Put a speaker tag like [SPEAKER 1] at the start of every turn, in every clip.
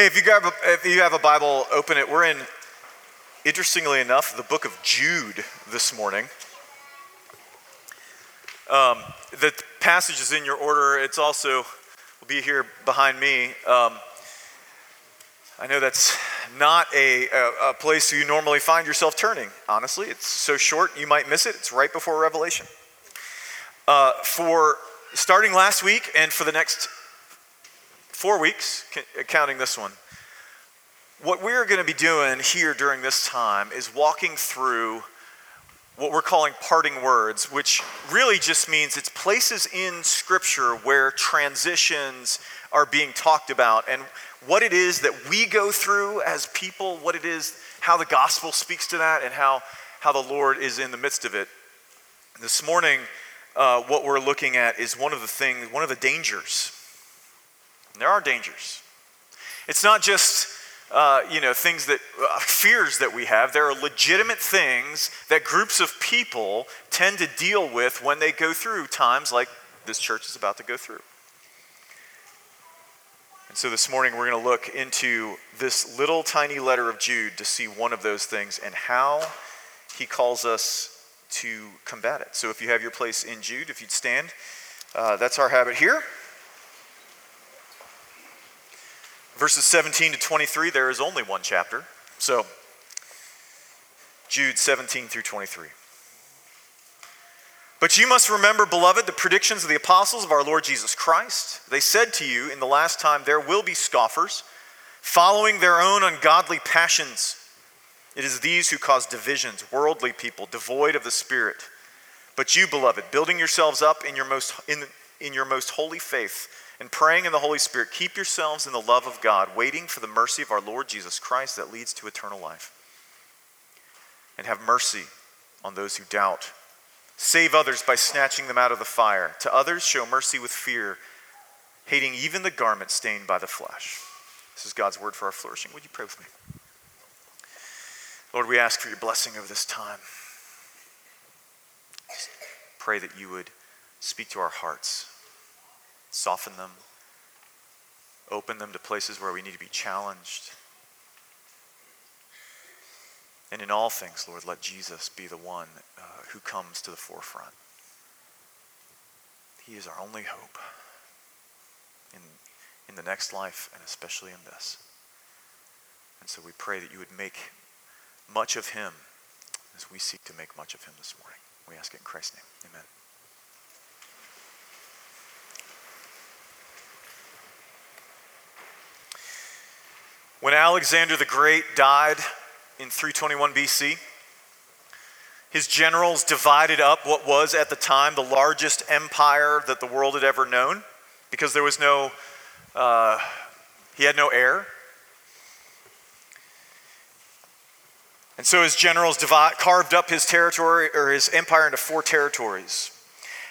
[SPEAKER 1] Hey, if you, grab a, if you have a Bible, open it. We're in, interestingly enough, the book of Jude this morning. Um, the passage is in your order. It's also, will be here behind me. Um, I know that's not a, a, a, place you normally find yourself turning, honestly. It's so short, you might miss it. It's right before Revelation. Uh, for starting last week and for the next four weeks, counting this one. What we're going to be doing here during this time is walking through what we're calling parting words, which really just means it's places in Scripture where transitions are being talked about and what it is that we go through as people, what it is, how the gospel speaks to that, and how, how the Lord is in the midst of it. This morning, uh, what we're looking at is one of the things, one of the dangers there are dangers. It's not just uh, you know things that uh, fears that we have. There are legitimate things that groups of people tend to deal with when they go through times like this church is about to go through. And so this morning we're going to look into this little tiny letter of Jude to see one of those things and how he calls us to combat it. So if you have your place in Jude, if you'd stand, uh, that's our habit here. Verses 17 to 23, there is only one chapter. So, Jude 17 through 23. But you must remember, beloved, the predictions of the apostles of our Lord Jesus Christ. They said to you, In the last time there will be scoffers, following their own ungodly passions. It is these who cause divisions, worldly people, devoid of the Spirit. But you, beloved, building yourselves up in your most, in, in your most holy faith, and praying in the Holy Spirit, keep yourselves in the love of God, waiting for the mercy of our Lord Jesus Christ that leads to eternal life. And have mercy on those who doubt. Save others by snatching them out of the fire. To others, show mercy with fear, hating even the garment stained by the flesh. This is God's word for our flourishing. Would you pray with me? Lord, we ask for your blessing over this time. Pray that you would speak to our hearts soften them, open them to places where we need to be challenged. And in all things, Lord, let Jesus be the one uh, who comes to the forefront. He is our only hope in, in the next life and especially in this. And so we pray that you would make much of him as we seek to make much of him this morning. We ask it in Christ's name. Amen. When Alexander the Great died in 321 BC, his generals divided up what was at the time the largest empire that the world had ever known because there was no, uh, he had no heir. And so his generals divide, carved up his territory or his empire into four territories.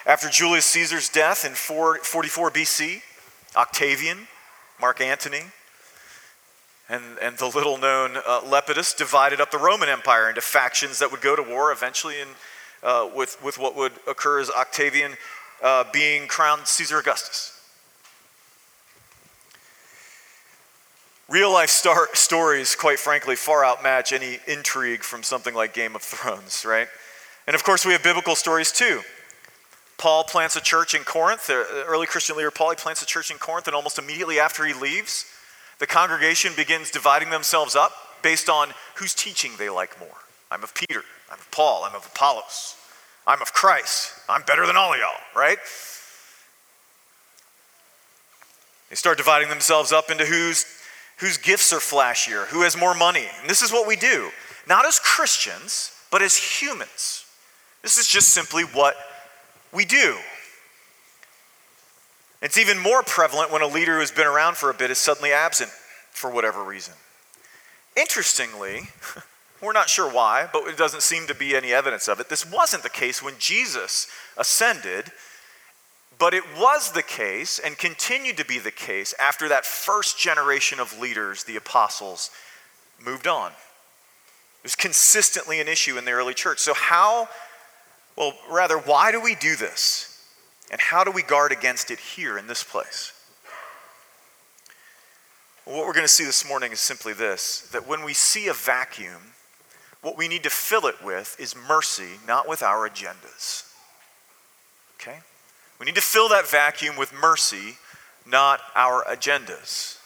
[SPEAKER 1] After Julius Caesar's death in 44 BC, Octavian, Mark Antony, and, and the little known uh, Lepidus divided up the Roman Empire into factions that would go to war eventually in, uh, with, with what would occur as Octavian uh, being crowned Caesar Augustus. Real life star- stories, quite frankly, far outmatch any intrigue from something like Game of Thrones, right? And of course, we have biblical stories too. Paul plants a church in Corinth. The early Christian leader Paul, he plants a church in Corinth, and almost immediately after he leaves, the congregation begins dividing themselves up based on whose teaching they like more. I'm of Peter, I'm of Paul, I'm of Apollos, I'm of Christ, I'm better than all of y'all, right? They start dividing themselves up into whose, whose gifts are flashier, who has more money. And this is what we do, not as Christians, but as humans. This is just simply what we do. It's even more prevalent when a leader who's been around for a bit is suddenly absent for whatever reason. Interestingly, we're not sure why, but it doesn't seem to be any evidence of it. This wasn't the case when Jesus ascended, but it was the case and continued to be the case after that first generation of leaders, the apostles, moved on. It was consistently an issue in the early church. So, how, well, rather, why do we do this? And how do we guard against it here in this place? what we're going to see this morning is simply this that when we see a vacuum, what we need to fill it with is mercy, not with our agendas. Okay? We need to fill that vacuum with mercy, not our agendas.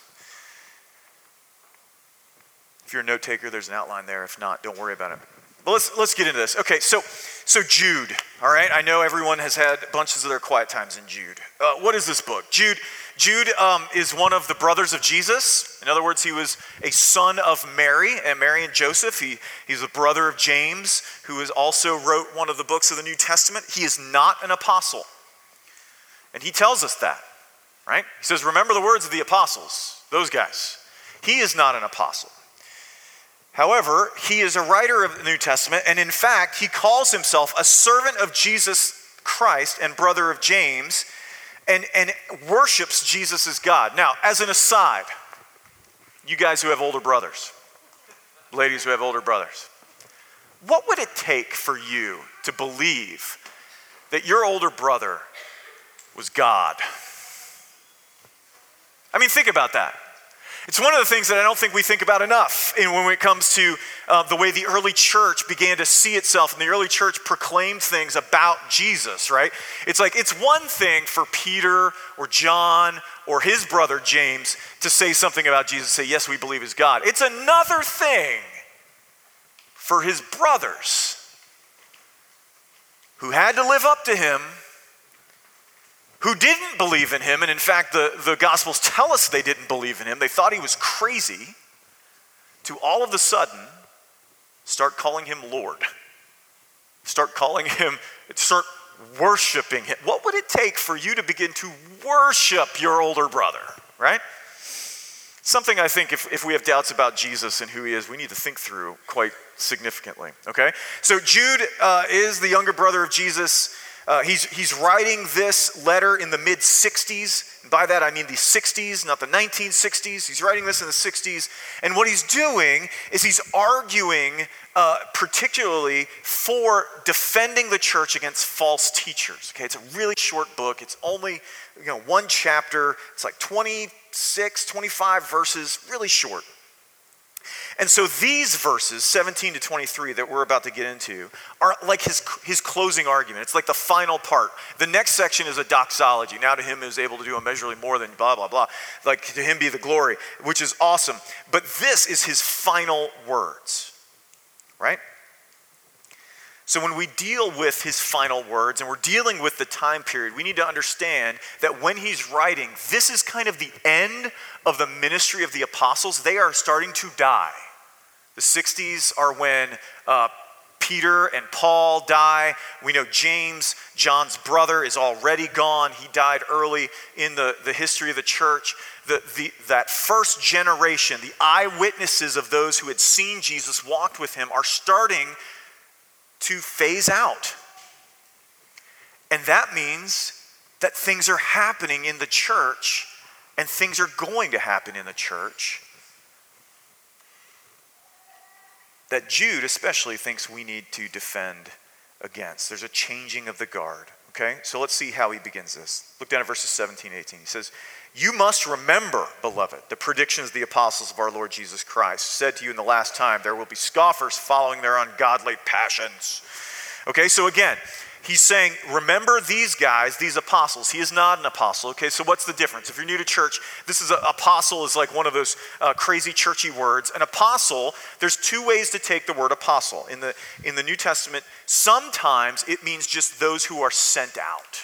[SPEAKER 1] If you're a note taker, there's an outline there. If not, don't worry about it. But let's, let's get into this. Okay, so, so Jude, all right? I know everyone has had bunches of their quiet times in Jude. Uh, what is this book? Jude, Jude um, is one of the brothers of Jesus. In other words, he was a son of Mary and Mary and Joseph. He, he's a brother of James, who is also wrote one of the books of the New Testament. He is not an apostle. And he tells us that, right? He says, Remember the words of the apostles, those guys. He is not an apostle. However, he is a writer of the New Testament, and in fact, he calls himself a servant of Jesus Christ and brother of James, and, and worships Jesus as God. Now, as an aside, you guys who have older brothers, ladies who have older brothers, what would it take for you to believe that your older brother was God? I mean, think about that. It's one of the things that I don't think we think about enough in, when it comes to uh, the way the early church began to see itself and the early church proclaimed things about Jesus, right? It's like it's one thing for Peter or John or his brother James to say something about Jesus, say, Yes, we believe is God. It's another thing for his brothers who had to live up to him who didn't believe in him, and in fact, the, the Gospels tell us they didn't believe in him, they thought he was crazy, to all of a sudden start calling him Lord. Start calling him, start worshiping him. What would it take for you to begin to worship your older brother, right? Something I think if, if we have doubts about Jesus and who he is, we need to think through quite significantly, okay? So Jude uh, is the younger brother of Jesus. Uh, he's, he's writing this letter in the mid 60s. By that I mean the 60s, not the 1960s. He's writing this in the 60s. And what he's doing is he's arguing, uh, particularly for defending the church against false teachers. Okay, it's a really short book. It's only you know, one chapter, it's like 26, 25 verses, really short. And so these verses, 17 to 23, that we're about to get into, are like his, his closing argument. It's like the final part. The next section is a doxology. Now to him is able to do immeasurably more than blah, blah, blah. Like to him be the glory, which is awesome. But this is his final words, right? So, when we deal with his final words and we're dealing with the time period, we need to understand that when he's writing, this is kind of the end of the ministry of the apostles. They are starting to die. The 60s are when uh, Peter and Paul die. We know James, John's brother, is already gone. He died early in the, the history of the church. The, the, that first generation, the eyewitnesses of those who had seen Jesus walked with him, are starting to phase out. And that means that things are happening in the church and things are going to happen in the church that Jude especially thinks we need to defend against. There's a changing of the guard. Okay? So let's see how he begins this. Look down at verses 17 18. He says, You must remember, beloved, the predictions the apostles of our Lord Jesus Christ said to you in the last time, there will be scoffers following their ungodly passions. Okay, so again, he's saying, remember these guys, these apostles. He is not an apostle. Okay, so what's the difference? If you're new to church, this is a, apostle is like one of those uh, crazy churchy words. An apostle, there's two ways to take the word apostle in the in the New Testament. Sometimes it means just those who are sent out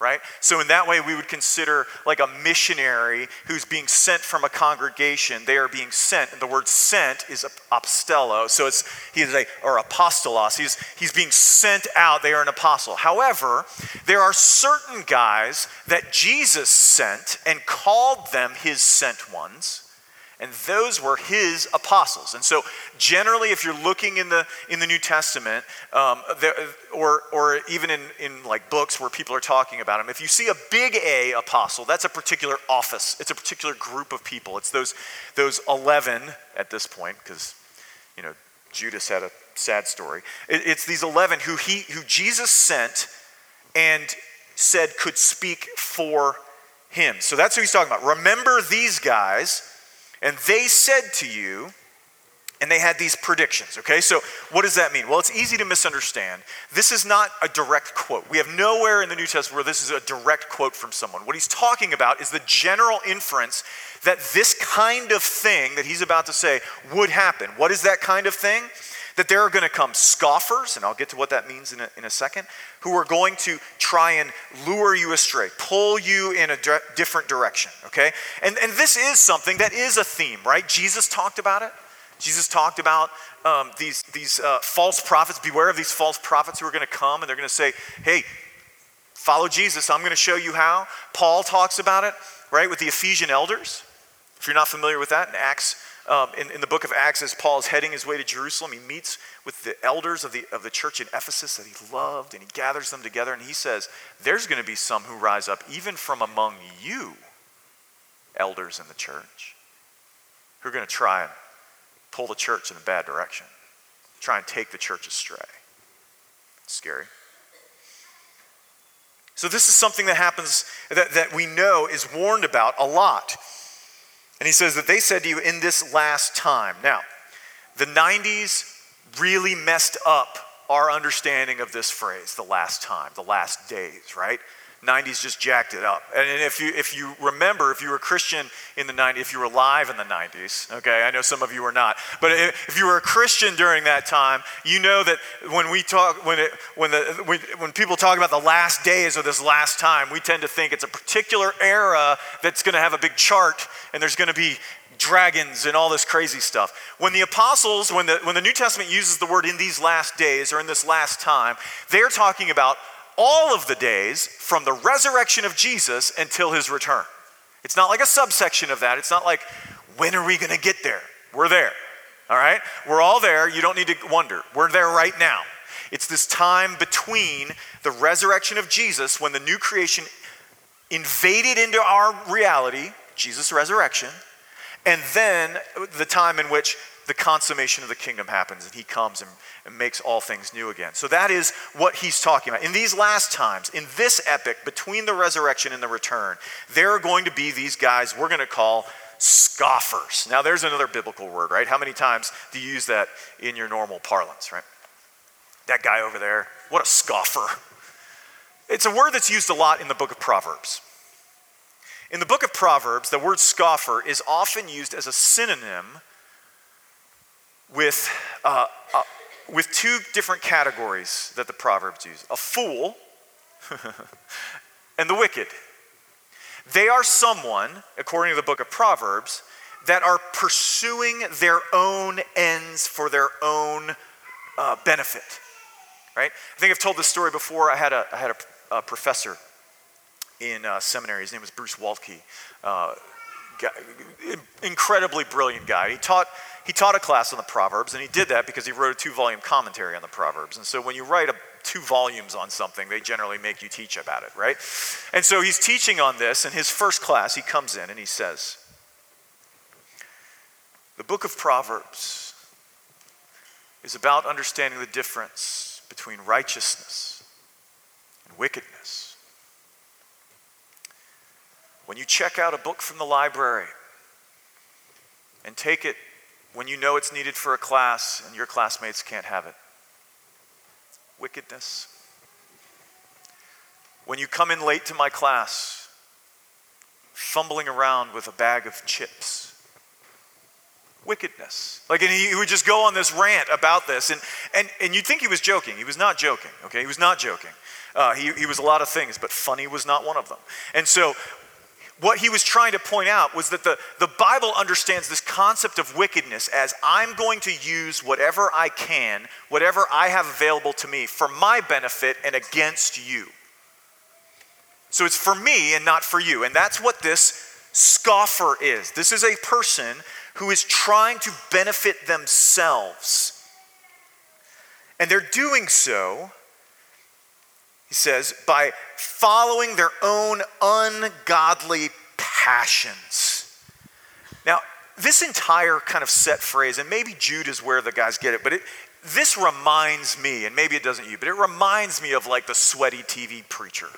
[SPEAKER 1] right? So, in that way, we would consider like a missionary who's being sent from a congregation. They are being sent, and the word sent is apostello. So, it's he is a or apostolos. He's he's being sent out. They are an apostle. However, there are certain guys that Jesus sent and called them his sent ones and those were his apostles. And so, generally, if you're looking in the in the New Testament, um, there, or or even in in like books where people are talking about him, if you see a big A apostle, that's a particular office. It's a particular group of people. It's those those eleven at this point, because you know Judas had a sad story. It, it's these eleven who he who Jesus sent and said could speak for him. So that's who he's talking about. Remember these guys And they said to you, and they had these predictions, okay? So, what does that mean? Well, it's easy to misunderstand. This is not a direct quote. We have nowhere in the New Testament where this is a direct quote from someone. What he's talking about is the general inference that this kind of thing that he's about to say would happen. What is that kind of thing? That there are going to come scoffers, and I'll get to what that means in a, in a second, who are going to try and lure you astray, pull you in a di- different direction, okay? And, and this is something that is a theme, right? Jesus talked about it. Jesus talked about um, these, these uh, false prophets. Beware of these false prophets who are going to come and they're going to say, hey, follow Jesus. I'm going to show you how. Paul talks about it, right, with the Ephesian elders. If you're not familiar with that, in Acts, um, in, in the book of Acts, as Paul is heading his way to Jerusalem, he meets with the elders of the, of the church in Ephesus that he loved and he gathers them together and he says, There's going to be some who rise up, even from among you, elders in the church, who are going to try and pull the church in a bad direction, try and take the church astray. It's scary. So, this is something that happens that, that we know is warned about a lot. And he says that they said to you in this last time. Now, the 90s really messed up our understanding of this phrase, the last time, the last days, right? 90s just jacked it up. And if you, if you remember, if you were a Christian in the 90s, if you were alive in the 90s, okay, I know some of you were not, but if you were a Christian during that time, you know that when we talk, when, it, when, the, when, when people talk about the last days or this last time, we tend to think it's a particular era that's going to have a big chart and there's going to be dragons and all this crazy stuff. When the apostles, when the, when the New Testament uses the word in these last days or in this last time, they're talking about all of the days from the resurrection of Jesus until his return. It's not like a subsection of that. It's not like, when are we going to get there? We're there. All right? We're all there. You don't need to wonder. We're there right now. It's this time between the resurrection of Jesus when the new creation invaded into our reality, Jesus' resurrection, and then the time in which the consummation of the kingdom happens and he comes and, and, makes all things new again. So that is what he's talking about. In these last times, in this epic between the resurrection and the return, there are going to be these guys we're going to call scoffers. Now, there's another biblical word, right? How many times do you use that in your normal parlance, right? That guy over there, what a scoffer. It's a word that's used a lot in the book of Proverbs. In the book of Proverbs, the word scoffer is often used as a synonym with, uh, uh, with two different categories that the Proverbs use a fool and the wicked. They are someone, according to the book of Proverbs, that are pursuing their own ends for their own uh, benefit. Right? I think I've told this story before. I had a, I had a, a professor in uh, seminary. His name was Bruce Waltke. Uh, guy, incredibly brilliant guy. He taught he taught a class on the Proverbs, and he did that because he wrote a two volume commentary on the Proverbs. And so when you write a, two volumes on something, they generally make you teach about it, right? And so he's teaching on this, and his first class, he comes in and he says, The book of Proverbs is about understanding the difference between righteousness and wickedness. When you check out a book from the library and take it when you know it's needed for a class and your classmates can't have it. Wickedness. When you come in late to my class, fumbling around with a bag of chips. Wickedness. Like, and he, would just go on this rant about this, and, and, and you'd think he was joking. He was not joking, okay? He was not joking. Uh, he, he was a lot of things, but funny was not one of them. And so what he was trying to point out was that the, the Bible understands this concept of wickedness as I'm going to use whatever I can, whatever I have available to me for my benefit and against you. So it's for me and not for you. And that's what this scoffer is. This is a person who is trying to benefit themselves. And they're doing so he says, by following their own ungodly passions. Now, this entire kind of set phrase, and maybe Jude is where the guys get it, but it, this reminds me, and maybe it doesn't you, but it reminds me of like the sweaty TV preacher,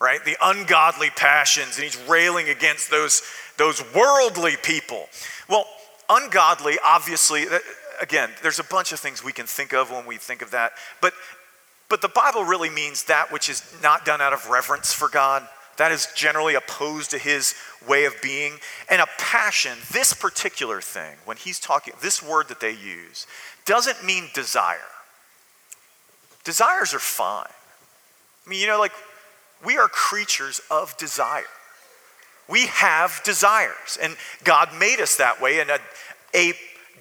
[SPEAKER 1] right? The ungodly passions, and he's railing against those, those worldly people. Well, ungodly, obviously, uh, again, there's a bunch of things we can think of when we think of that, but but the Bible really means that which is not done out of reverence for God. That is generally opposed to his way of being. And a passion, this particular thing, when he's talking, this word that they use, doesn't mean desire. Desires are fine. I mean, you know, like, we are creatures of desire. We have desires, and God made us that way, and a, a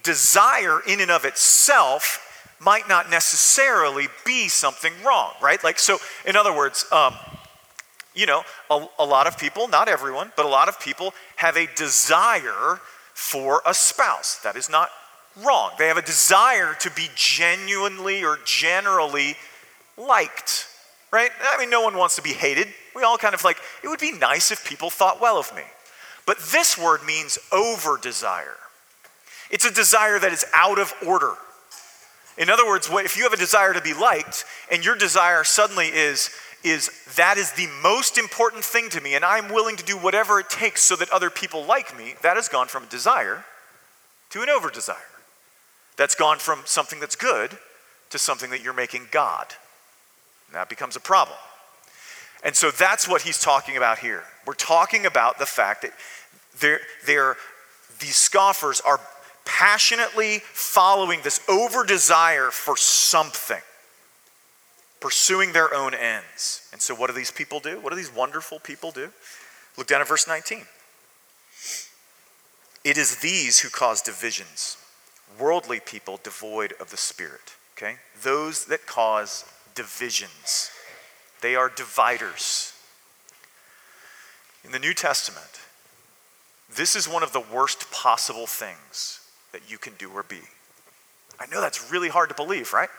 [SPEAKER 1] desire in and of itself might not necessarily be something wrong, right? Like, so, in other words, um, you know, a, a lot of people, not everyone, but a lot of people have a desire for a spouse. That is not wrong. They have a desire to be genuinely or generally liked, right? I mean, no one wants to be hated. We all kind of like, it would be nice if people thought well of me. But this word means over desire. It's a desire that is out of order. In other words, if you have a desire to be liked and your desire suddenly is, is that is the most important thing to me and I'm willing to do whatever it takes so that other people like me, that has gone from a desire to an over desire. That's gone from something that's good to something that you're making God. And that becomes a problem. And so that's what he's talking about here. We're talking about the fact that they're, they're, these scoffers are passionately following this over desire for something, pursuing their own ends. And so, what do these people do? What do these wonderful people do? Look down at verse 19. It is these who cause divisions, worldly people devoid of the Spirit. Okay? Those that cause divisions. They are dividers. In the New Testament, this is one of the worst possible things that you can do or be. I know that's really hard to believe, right?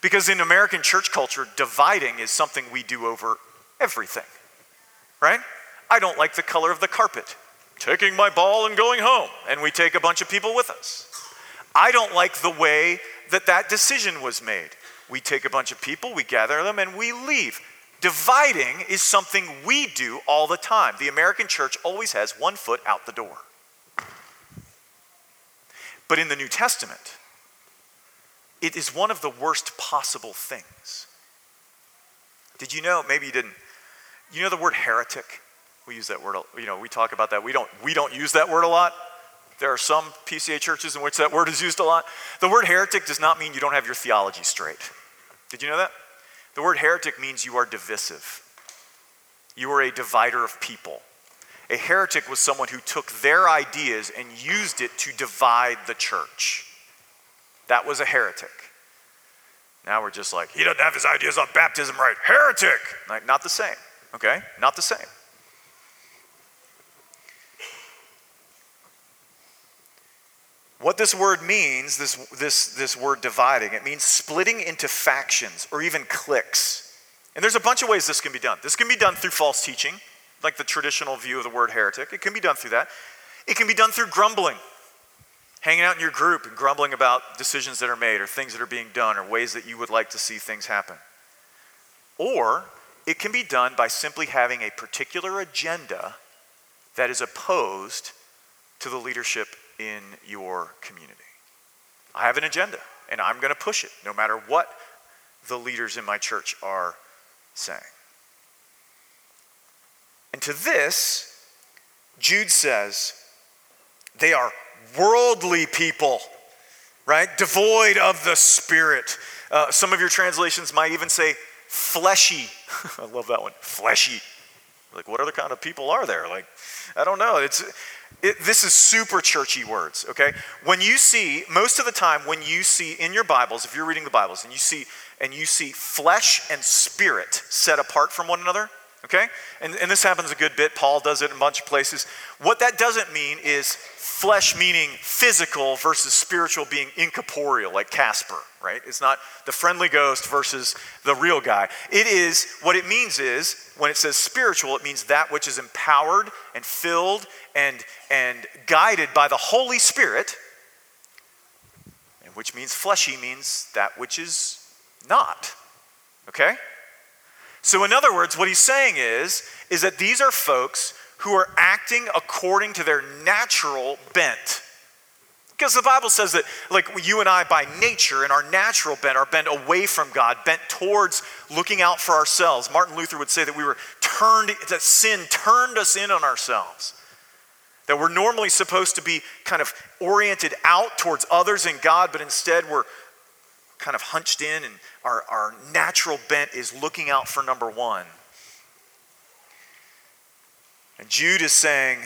[SPEAKER 1] Because in American church culture, dividing is something we do over everything, right? I don't like the color of the carpet. Taking my ball and going home, and we take a bunch of people with us. I don't like the way that that decision was made. We take a bunch of people, we gather them, and we leave. Dividing is something we do all the time. The American church always has one foot out the door. But in the New Testament, it is one of the worst possible things. Did you know, maybe you didn't, you know the word heretic? We use that word, you know, we talk about that. We don't, we don't use that word a lot. There are some PCA churches in which that word is used a lot. The word heretic does not mean you don't have your theology straight. Did you know that? The word heretic means you are divisive. You are a divider of people. A heretic was someone who took their ideas and used it to divide the church. That was a heretic. Now we're just like, he doesn't have his ideas on baptism right. Heretic! Like, not the same, okay? Not the same. What this word means, this, this, this word dividing, it means splitting into factions or even cliques. And there's a bunch of ways this can be done. This can be done through false teaching like the traditional view of the word heretic. It can be done through that. It can be done through grumbling, hanging out in your group and grumbling about decisions that are made or things that are being done or ways that you would like to see things happen. Or it can be done by simply having a particular agenda that is opposed to the leadership in your community. I have an agenda, and I'm going to push it no matter what the leaders in my church are saying. And to this, Jude says, they are worldly people, right? Devoid of the Spirit. Uh, some of your translations might even say fleshy. I love that one, fleshy. Like, what other kind of people are there? Like, I don't know. It's, it, this is super churchy words, okay? When you see, most of the time, when you see in your Bibles, if you're reading the Bibles, and you see, and you see flesh and spirit set apart from one another, okay? And, and this happens a good bit. Paul does it in a bunch of places. What that doesn't mean is flesh meaning physical versus spiritual being incorporeal, like Casper, right? It's not the friendly ghost versus the real guy. It is, what it means is, when it says spiritual, it means that which is empowered and filled and, and guided by the Holy Spirit, and which means fleshy means that which is not, okay? So, in other words, what he's saying is, is that these are folks who are acting according to their natural bent. Because the Bible says that, like you and I, by nature and our natural bent, are bent away from God, bent towards looking out for ourselves. Martin Luther would say that we were turned, that sin turned us in on ourselves. That we're normally supposed to be kind of oriented out towards others and God, but instead we're kind of hunched in and our, our natural bent is looking out for number one. And Jude is saying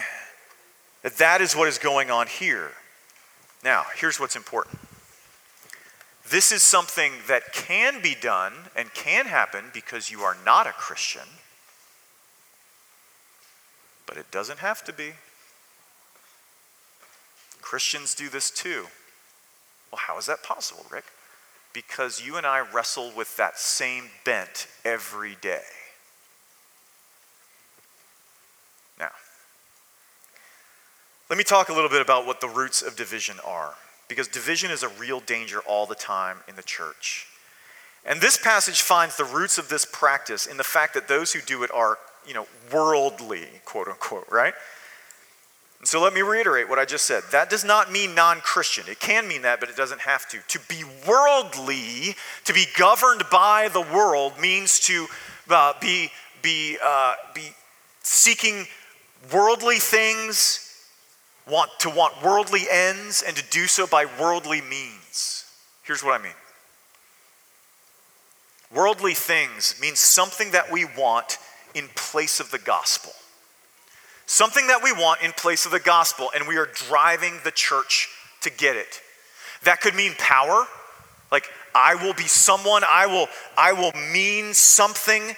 [SPEAKER 1] that that is what is going on here. Now, here's what's important. This is something that can be done and can happen because you are not a Christian, but it doesn't have to be. Christians do this too. Well, how is that possible, Rick? Because you and I wrestle with that same bent every day. Now, let me talk a little bit about what the roots of division are, because division is a real danger all the time in the church. And this passage finds the roots of this practice in the fact that those who do it are, you know, worldly, quote unquote, right? And so let me reiterate what I just said. That does not mean non Christian. It can mean that, but it doesn't have to. To be worldly, to be governed by the world, means to uh, be, be, uh, be seeking worldly things want to want worldly ends and to do so by worldly means. Here's what I mean. Worldly things means something that we want in place of the gospel. Something that we want in place of the gospel, and we are driving the church to get it. That could mean power, like I will be someone, I will, I will mean something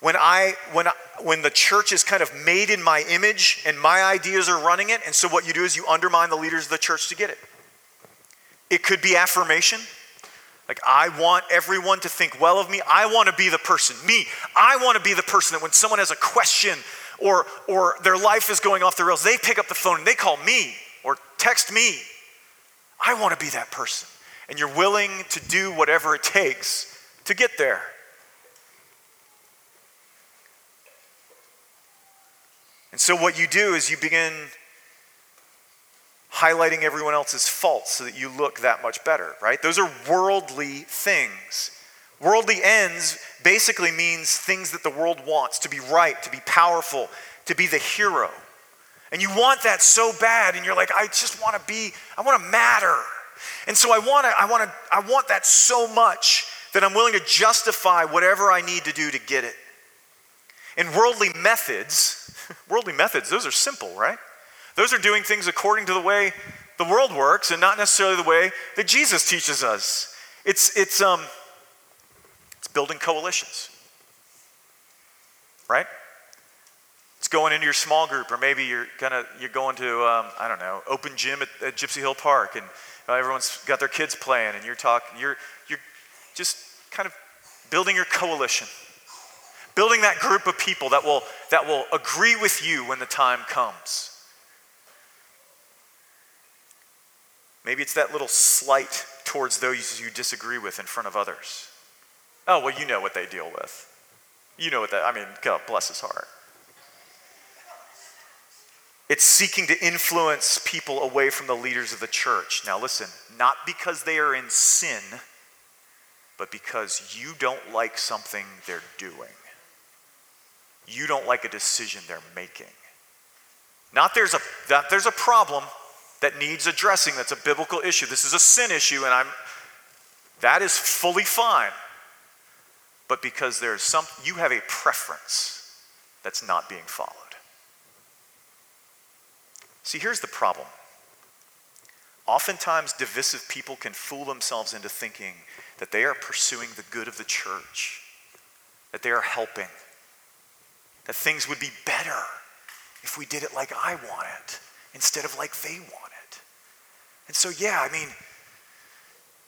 [SPEAKER 1] when I when when the church is kind of made in my image and my ideas are running it, and so what you do is you undermine the leaders of the church to get it. It could be affirmation. Like, I want everyone to think well of me. I want to be the person, me. I want to be the person that when someone has a question or, or their life is going off the rails, they pick up the phone and they call me or text me. I want to be that person. And you're willing to do whatever it takes to get there. And so, what you do is you begin highlighting everyone else's faults so that you look that much better, right? Those are worldly things. Worldly ends basically means things that the world wants to be right, to be powerful, to be the hero. And you want that so bad, and you're like, I just want to be, I want to matter. And so I want to, I want to, I want that so much that I'm willing to justify whatever I need to do to get it. And worldly methods, worldly methods, those are simple, right? Those are doing things according to the way the world works and not necessarily the way that Jesus teaches us. It's, it's, um, it's building coalitions, right? It's going into your small group, or maybe you're gonna you're going to um, I don't know open gym at, at Gypsy Hill Park, and uh, everyone's got their kids playing, and you're talking. You're you're just kind of building your coalition. Building that group of people that will, that will agree with you when the time comes. Maybe it's that little slight towards those you disagree with in front of others. Oh, well, you know what they deal with. You know what that, I mean, God bless his heart. It's seeking to influence people away from the leaders of the church. Now, listen, not because they are in sin, but because you don't like something they're doing you don't like a decision they're making. Not there's a, that there's a problem that needs addressing, that's a biblical issue. This is a sin issue, and I'm, that is fully fine. But because there's some, you have a preference that's not being followed. See, here's the problem. Oftentimes, divisive people can fool themselves into thinking that they are pursuing the good of the church, that they are helping, that things would be better if we did it like I want it instead of like they want. And so, yeah, I mean,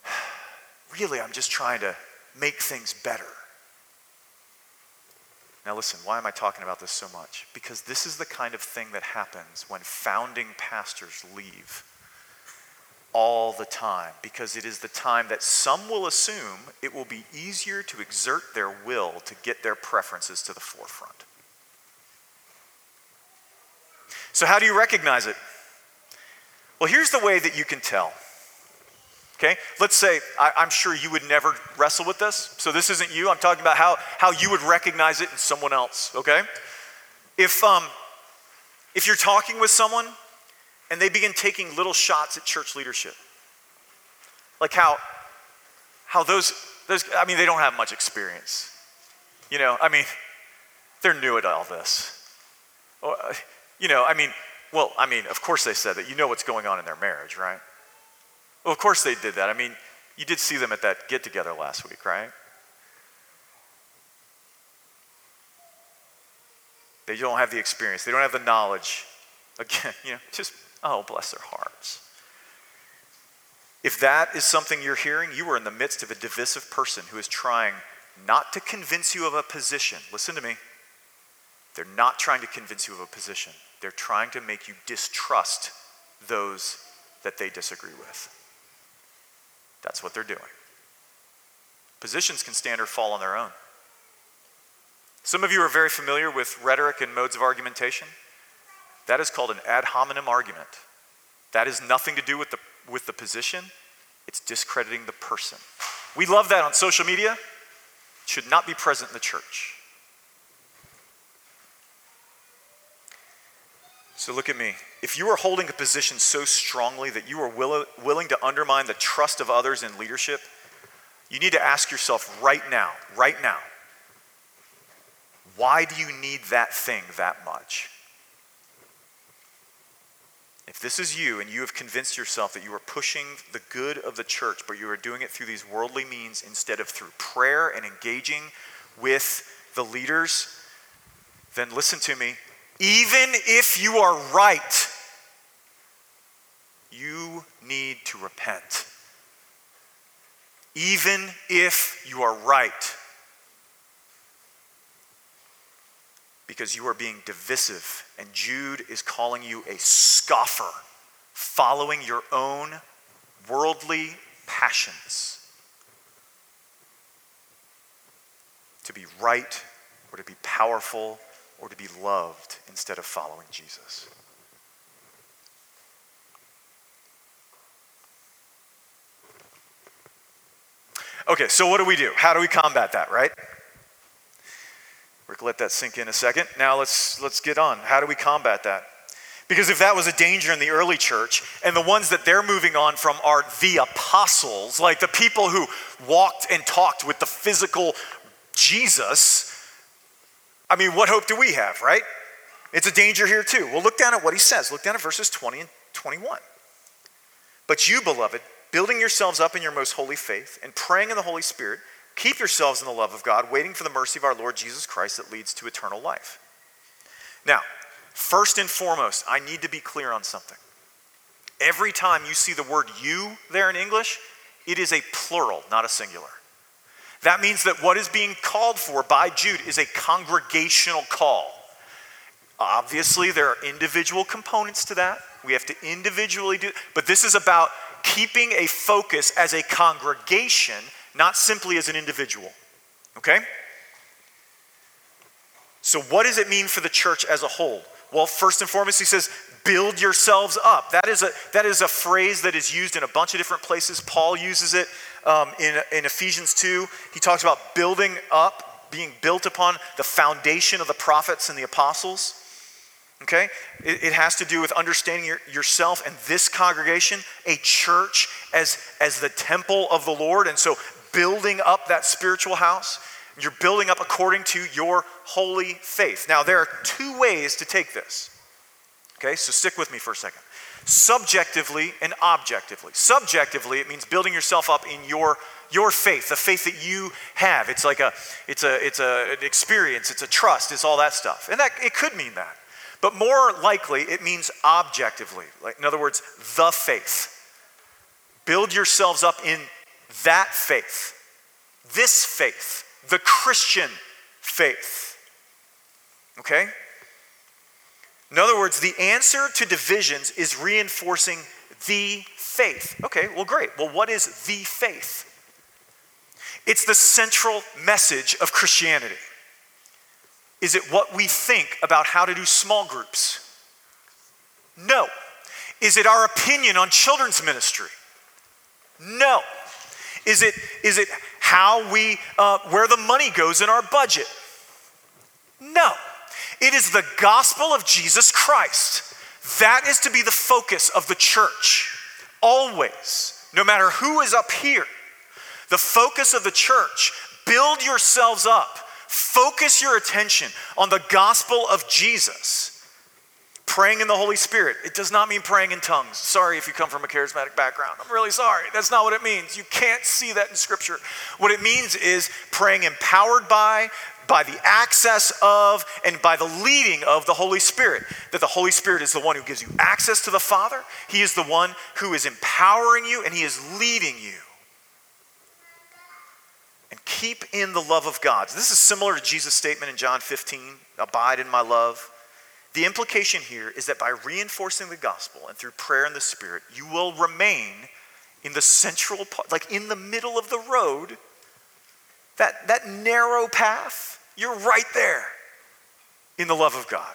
[SPEAKER 1] really, I'm just trying to make things better. Now, listen, why am I talking about this so much? Because this is the kind of thing that happens when founding pastors leave all the time, because it is the time that some will assume it will be easier to exert their will to get their preferences to the forefront. So, how do you recognize it? Well, here's the way that you can tell. Okay? Let's say, I, am sure you would never wrestle with this. So this isn't you. I'm talking about how, how you would recognize it in someone else. Okay? If, um, if you're talking with someone and they begin taking little shots at church leadership, like how, how those, those, I mean, they don't have much experience. You know, I mean, they're new at all this. Uh, you know, I mean, well, I mean, of course they said that. You know what's going on in their marriage, right? Well, of course they did that. I mean, you did see them at that get together last week, right? They don't have the experience, they don't have the knowledge. Again, you know, just, oh, bless their hearts. If that is something you're hearing, you are in the midst of a divisive person who is trying not to convince you of a position. Listen to me. They're not trying to convince you of a position, they're trying to make you distrust those that they disagree with. That's what they're doing. Positions can stand or fall on their own. Some of you are very familiar with rhetoric and modes of argumentation. That is called an ad hominem argument. That has nothing to do with the, with the position, it's discrediting the person. We love that on social media. It should not be present in the church. So look at me. If you are holding a position so strongly that you are will, willing to undermine the trust of others in leadership, you need to ask yourself right now, right now, why do you need that thing that much? If this is you and you have convinced yourself that you are pushing the good of the church, but you are doing it through these worldly means instead of through prayer and engaging with the leaders, then listen to me. Even if you are right, you need to repent. Even if you are right. Because you are being divisive, and Jude is calling you a scoffer, following your own worldly passions. To be right or to be powerful or to be loved instead of following Jesus. Okay, so what do we do? How do we combat that, right? We're let that sink in a second. Now let's let's get on. How do we combat that? Because if that was a danger in the early church, and the ones that they're moving on from are the apostles, like the people who walked and talked with the physical Jesus, I mean, what hope do we have, right? It's a danger here too. Well, look down at what he says. Look down at verses 20 and 21. But you, beloved, building yourselves up in your most holy faith and praying in the Holy Spirit, keep yourselves in the love of God, waiting for the mercy of our Lord Jesus Christ that leads to eternal life. Now, first and foremost, I need to be clear on something. Every time you see the word you there in English, it is a plural, not a singular. That means that what is being called for by Jude is a congregational call. Obviously, there are individual components to that. We have to individually do, but this is about keeping a focus as a congregation, not simply as an individual. Okay? So, what does it mean for the church as a whole? Well, first and foremost, he says, build yourselves up. That is a, that is a phrase that is used in a bunch of different places. Paul uses it um, in, in Ephesians 2. He talks about building up, being built upon the foundation of the prophets and the apostles. Okay? It, it has to do with understanding your, yourself and this congregation, a church, as, as the temple of the Lord. And so building up that spiritual house. You're building up according to your holy faith. Now, there are two ways to take this. Okay, so stick with me for a second. Subjectively and objectively. Subjectively, it means building yourself up in your your faith, the faith that you have. It's like a, it's a, it's a, an experience. It's a trust. It's all that stuff, and that it could mean that. But more likely, it means objectively. Like in other words, the faith. Build yourselves up in that faith, this faith, the Christian faith. Okay? In other words, the answer to divisions is reinforcing the faith. Okay, well, great. Well, what is the faith? It's the central message of Christianity. Is it what we think about how to do small groups? No. Is it our opinion on children's ministry? No. Is it, is it how we, uh, where the money goes in our budget? No. It is the gospel of Jesus Christ. That is to be the focus of the church, always, no matter who is up here. The focus of the church, build yourselves up, focus your attention on the gospel of Jesus Praying in the Holy Spirit, it does not mean praying in tongues. Sorry if you come from a charismatic background. I'm really sorry. That's not what it means. You can't see that in Scripture. What it means is praying empowered by, by the access of, and by the leading of the Holy Spirit. That the Holy Spirit is the one who gives you access to the Father, He is the one who is empowering you, and He is leading you. And keep in the love of God. This is similar to Jesus' statement in John 15 Abide in my love. The implication here is that by reinforcing the gospel and through prayer and the Spirit, you will remain in the central part, like in the middle of the road, that, that narrow path, you're right there in the love of God.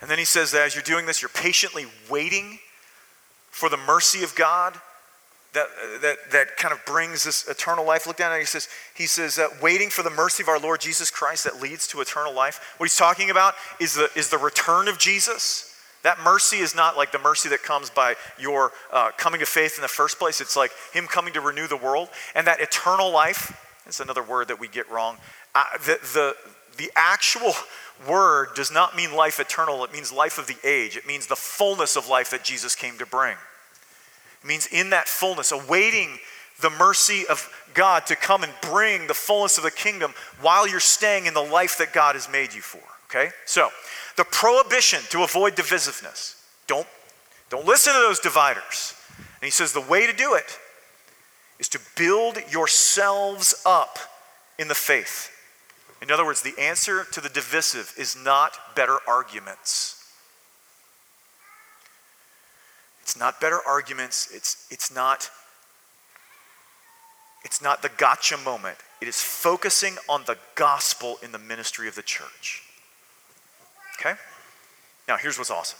[SPEAKER 1] And then he says that as you're doing this, you're patiently waiting for the mercy of God that, that, that kind of brings this eternal life. Look down and he says, he says uh, waiting for the mercy of our Lord Jesus Christ that leads to eternal life. What he's talking about is the, is the return of Jesus. That mercy is not like the mercy that comes by your uh, coming to faith in the first place. It's like him coming to renew the world. And that eternal life, it's another word that we get wrong. Uh, the, the, the actual word does not mean life eternal, it means life of the age. It means the fullness of life that Jesus came to bring. It means in that fullness, awaiting the mercy of God to come and bring the fullness of the kingdom while you're staying in the life that God has made you for. Okay? So, the prohibition to avoid divisiveness. Don't, don't listen to those dividers. And he says the way to do it is to build yourselves up in the faith. In other words, the answer to the divisive is not better arguments. It's not better arguments. It's, it's, not, it's not the gotcha moment. It is focusing on the gospel in the ministry of the church. Okay? Now, here's what's awesome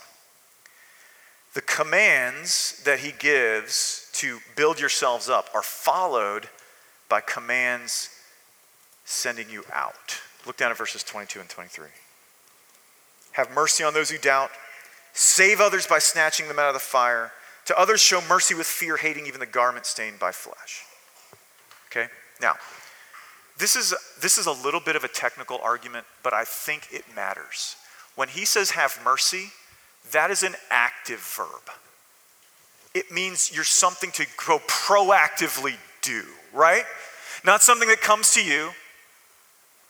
[SPEAKER 1] the commands that he gives to build yourselves up are followed by commands sending you out. Look down at verses 22 and 23. Have mercy on those who doubt Save others by snatching them out of the fire. To others, show mercy with fear, hating even the garment stained by flesh. Okay? Now, this is, this is a little bit of a technical argument, but I think it matters. When he says have mercy, that is an active verb. It means you're something to go proactively do, right? Not something that comes to you.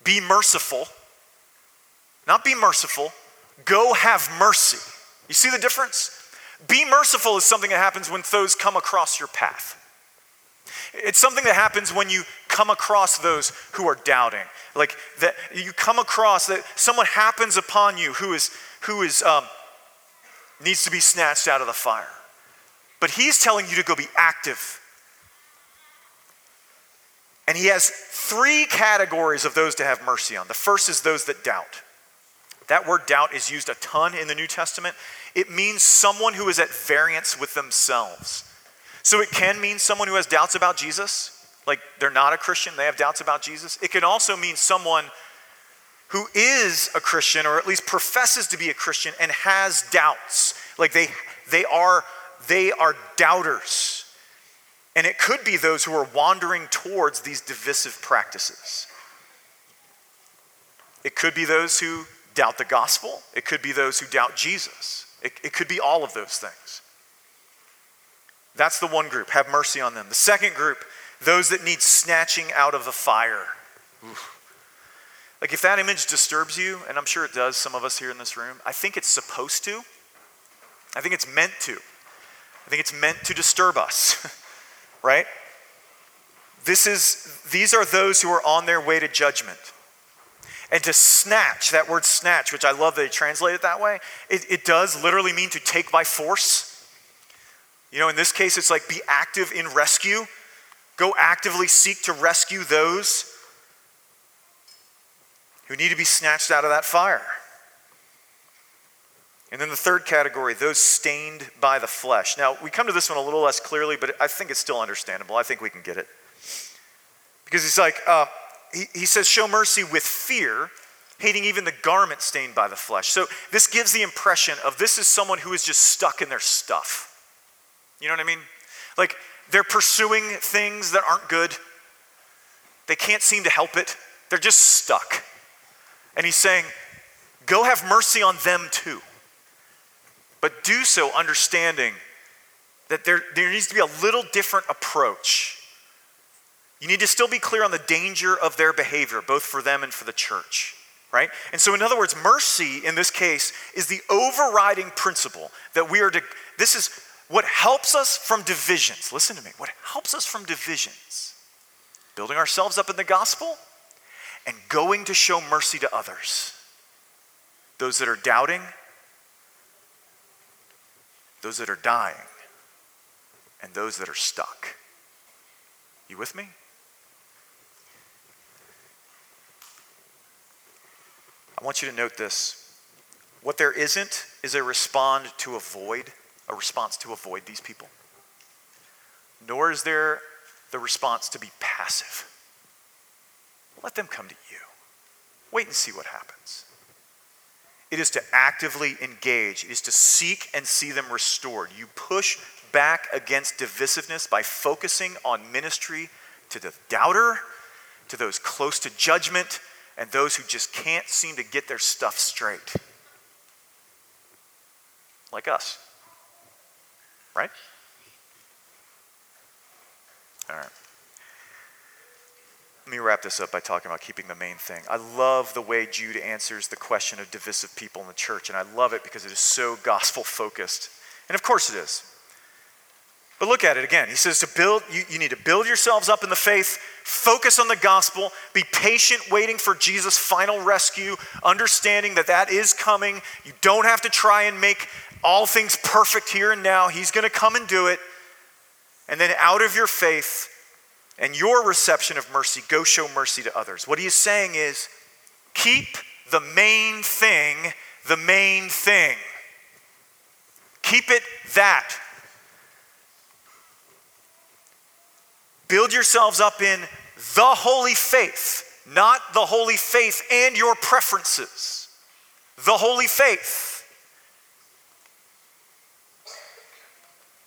[SPEAKER 1] Be merciful. Not be merciful. Go have mercy. You see the difference? Be merciful is something that happens when those come across your path. It's something that happens when you come across those who are doubting. Like that you come across that someone happens upon you who is who is um, needs to be snatched out of the fire. But he's telling you to go be active. And he has three categories of those to have mercy on. The first is those that doubt. That word doubt is used a ton in the New Testament. It means someone who is at variance with themselves. So it can mean someone who has doubts about Jesus, like they're not a Christian, they have doubts about Jesus. It can also mean someone who is a Christian or at least professes to be a Christian and has doubts. Like they they are they are doubters. And it could be those who are wandering towards these divisive practices. It could be those who doubt the gospel. It could be those who doubt Jesus. It, it could be all of those things. That's the one group. Have mercy on them. The second group, those that need snatching out of the fire. Oof. Like if that image disturbs you, and I'm sure it does some of us here in this room, I think it's supposed to. I think it's meant to. I think it's meant to disturb us, right? This is, these are those who are on their way to judgment. And to snatch, that word snatch, which I love that they translate it that way, it, it does literally mean to take by force. You know, in this case, it's like be active in rescue. Go actively seek to rescue those who need to be snatched out of that fire. And then the third category, those stained by the flesh. Now, we come to this one a little less clearly, but I think it's still understandable. I think we can get it. Because he's like, uh, he, he says, show mercy with fear, hating even the garment stained by the flesh. So this gives the impression of this is someone who is just stuck in their stuff. You know what I mean? Like they're pursuing things that aren't good, they can't seem to help it, they're just stuck. And he's saying, go have mercy on them too. But do so understanding that there, there needs to be a little different approach. You need to still be clear on the danger of their behavior, both for them and for the church, right? And so, in other words, mercy in this case is the overriding principle that we are to, this is what helps us from divisions. Listen to me. What helps us from divisions? Building ourselves up in the gospel and going to show mercy to others. Those that are doubting, those that are dying, and those that are stuck. You with me? I want you to note this. What there isn't is a respond to avoid, a response to avoid these people. Nor is there the response to be passive. Let them come to you. Wait and see what happens. It is to actively engage, it is to seek and see them restored. You push back against divisiveness by focusing on ministry to the doubter, to those close to judgment, and those who just can't seem to get their stuff straight. Like us. Right? All right. Let me wrap this up by talking about keeping the main thing. I love the way Jude answers the question of divisive people in the church, and I love it because it is so gospel focused. And of course it is. But look at it again. He says to build, you, you need to build yourselves up in the faith, focus on the gospel, be patient waiting for Jesus' final rescue, understanding that that is coming. You don't have to try and make all things perfect here and now. He's going to come and do it. And then out of your faith and your reception of mercy, go show mercy to others. What he is saying is keep the main thing the main thing. Keep it that. Build yourselves up in the holy faith, not the holy faith and your preferences. The holy faith.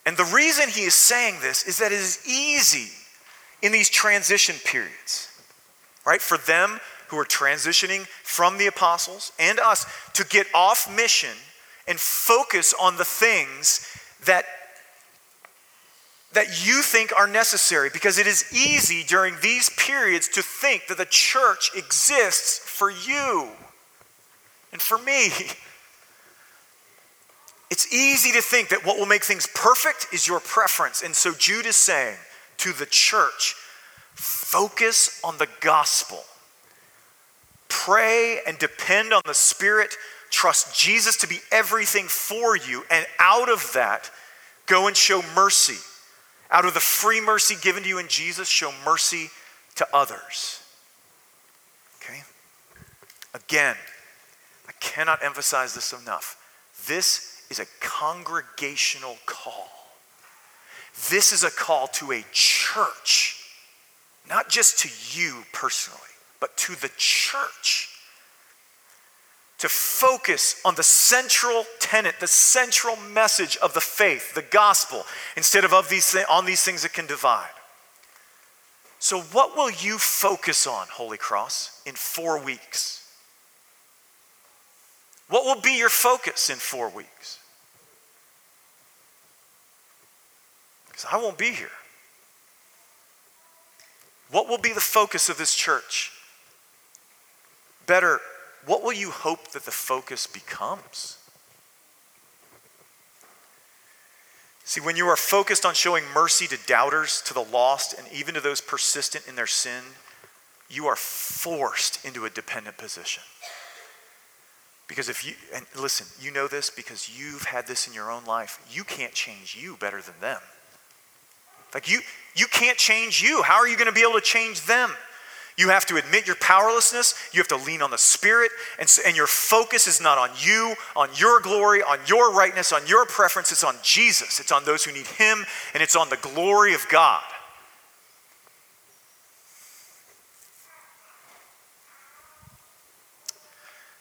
[SPEAKER 1] And the reason he is saying this is that it is easy in these transition periods, right? For them who are transitioning from the apostles and us to get off mission and focus on the things that that you think are necessary because it is easy during these periods to think that the church exists for you and for me. It's easy to think that what will make things perfect is your preference. And so Jude is saying to the church focus on the gospel, pray and depend on the Spirit, trust Jesus to be everything for you, and out of that, go and show mercy out of the free mercy given to you in Jesus, show mercy to others. Okay? Again, I cannot emphasize this enough. This is a congregational call. This is a call to a church, not just to you personally, but to the church to focus on the central tenet, the central message of the faith, the gospel, instead of, of these th- on these things that can divide. So, what will you focus on, Holy Cross, in four weeks? What will be your focus in four weeks? Because I won't be here. What will be the focus of this church? Better, what will you hope that the focus becomes? See, when you are focused on showing mercy to doubters, to the lost, and even to those persistent in their sin, you are forced into a dependent position. Because if you, and listen, you know this because you've had this in your own life, you can't change you better than them. Like you, you can't change you. How are you going to be able to change them? You have to admit your powerlessness. You have to lean on the Spirit. And, and your focus is not on you, on your glory, on your rightness, on your preference. It's on Jesus. It's on those who need Him, and it's on the glory of God.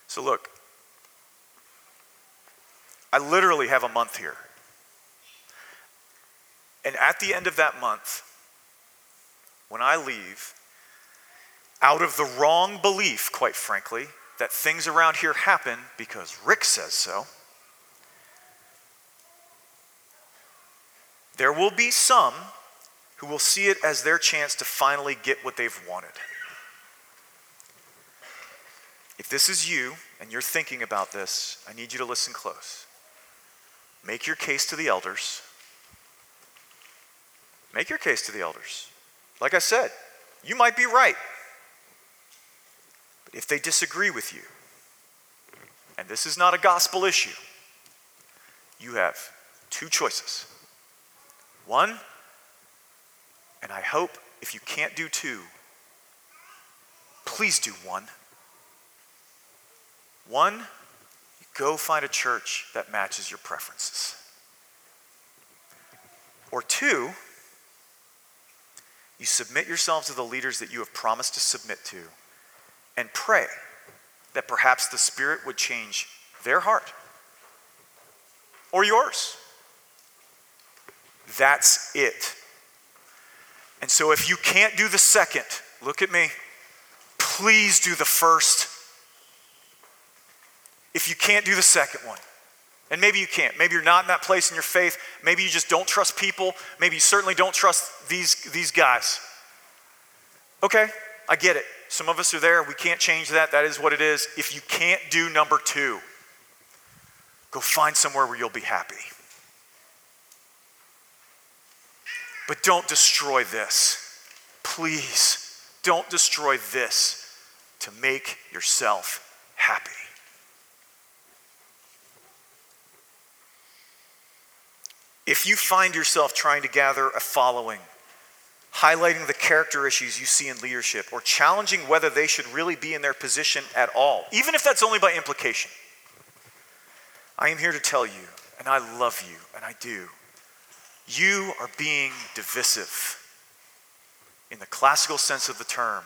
[SPEAKER 1] So, look, I literally have a month here. And at the end of that month, when I leave, out of the wrong belief, quite frankly, that things around here happen because Rick says so, there will be some who will see it as their chance to finally get what they've wanted. If this is you and you're thinking about this, I need you to listen close. Make your case to the elders. Make your case to the elders. Like I said, you might be right. But if they disagree with you, and this is not a gospel issue, you have two choices. One, and I hope if you can't do two, please do one. One, go find a church that matches your preferences. Or two, you submit yourselves to the leaders that you have promised to submit to and pray that perhaps the Spirit would change their heart or yours. That's it. And so if you can't do the second, look at me. Please do the first. If you can't do the second one, and maybe you can't. Maybe you're not in that place in your faith. Maybe you just don't trust people. Maybe you certainly don't trust these, these guys. Okay, I get it. Some of us are there. We can't change that. That is what it is. If you can't do number two, go find somewhere where you'll be happy. But don't destroy this. Please, don't destroy this to make yourself happy. If you find yourself trying to gather a following, highlighting the character issues you see in leadership, or challenging whether they should really be in their position at all, even if that's only by implication. I am here to tell you, and I love you, and I do. You are being divisive. In the classical sense of the term,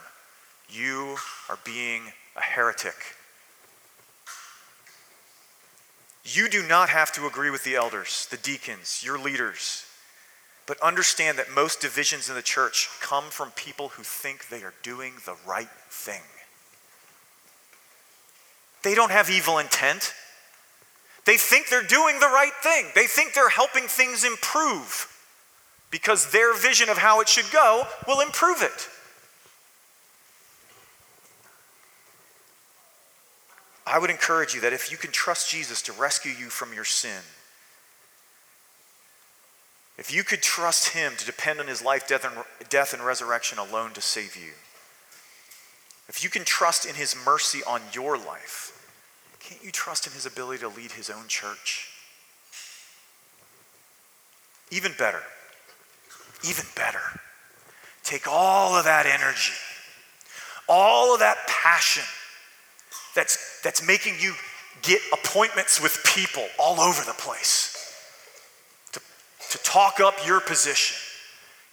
[SPEAKER 1] you are being a heretic. You do not have to agree with the elders, the deacons, your leaders, but understand that most divisions in the church come from people who think they are doing the right thing. They don't have evil intent. They think they're doing the right thing. They think they're helping things improve because their vision of how it should go will improve it. I would encourage you that if you can trust Jesus to rescue you from your sin, if you could trust Him to depend on His life, death, and, death and resurrection alone to save you, if you can trust in His mercy on your life, can't you trust in His ability to lead His own church? Even better, even better, take all of that energy, all of that passion that's, that's making you get appointments with people all over the place to to talk up your position.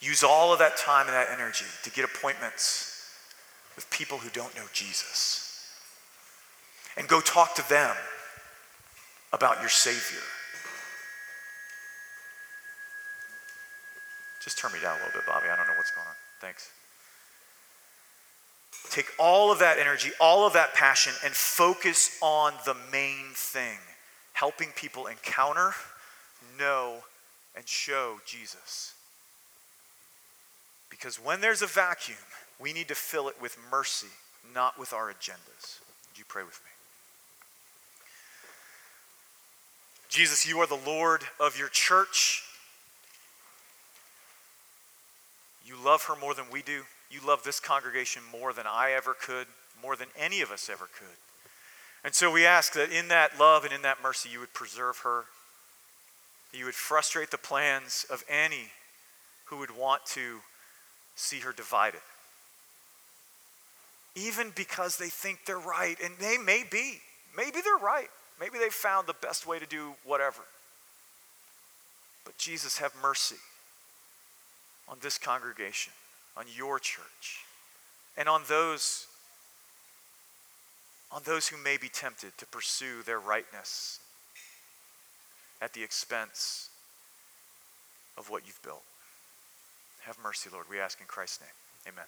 [SPEAKER 1] Use all of that time and that energy to get appointments with people who don't know Jesus. And go talk to them about your Savior. Just turn me down a little bit, Bobby. I don't know what's going on. Thanks. Take all of that energy, all of that passion, and focus on the main thing helping people encounter, know, and show Jesus. Because when there's a vacuum, we need to fill it with mercy, not with our agendas. Would you pray with me? Jesus, you are the Lord of your church. You love her more than we do. You love this congregation more than I ever could, more than any of us ever could. And so we ask that in that love and in that mercy, you would preserve her, you would frustrate the plans of any who would want to see her divided. even because they think they're right. And they may be. Maybe they're right. Maybe they've found the best way to do whatever. But Jesus, have mercy on this congregation, on your church, and on those on those who may be tempted to pursue their rightness at the expense of what you've built. Have mercy, Lord. We ask in Christ's name. Amen.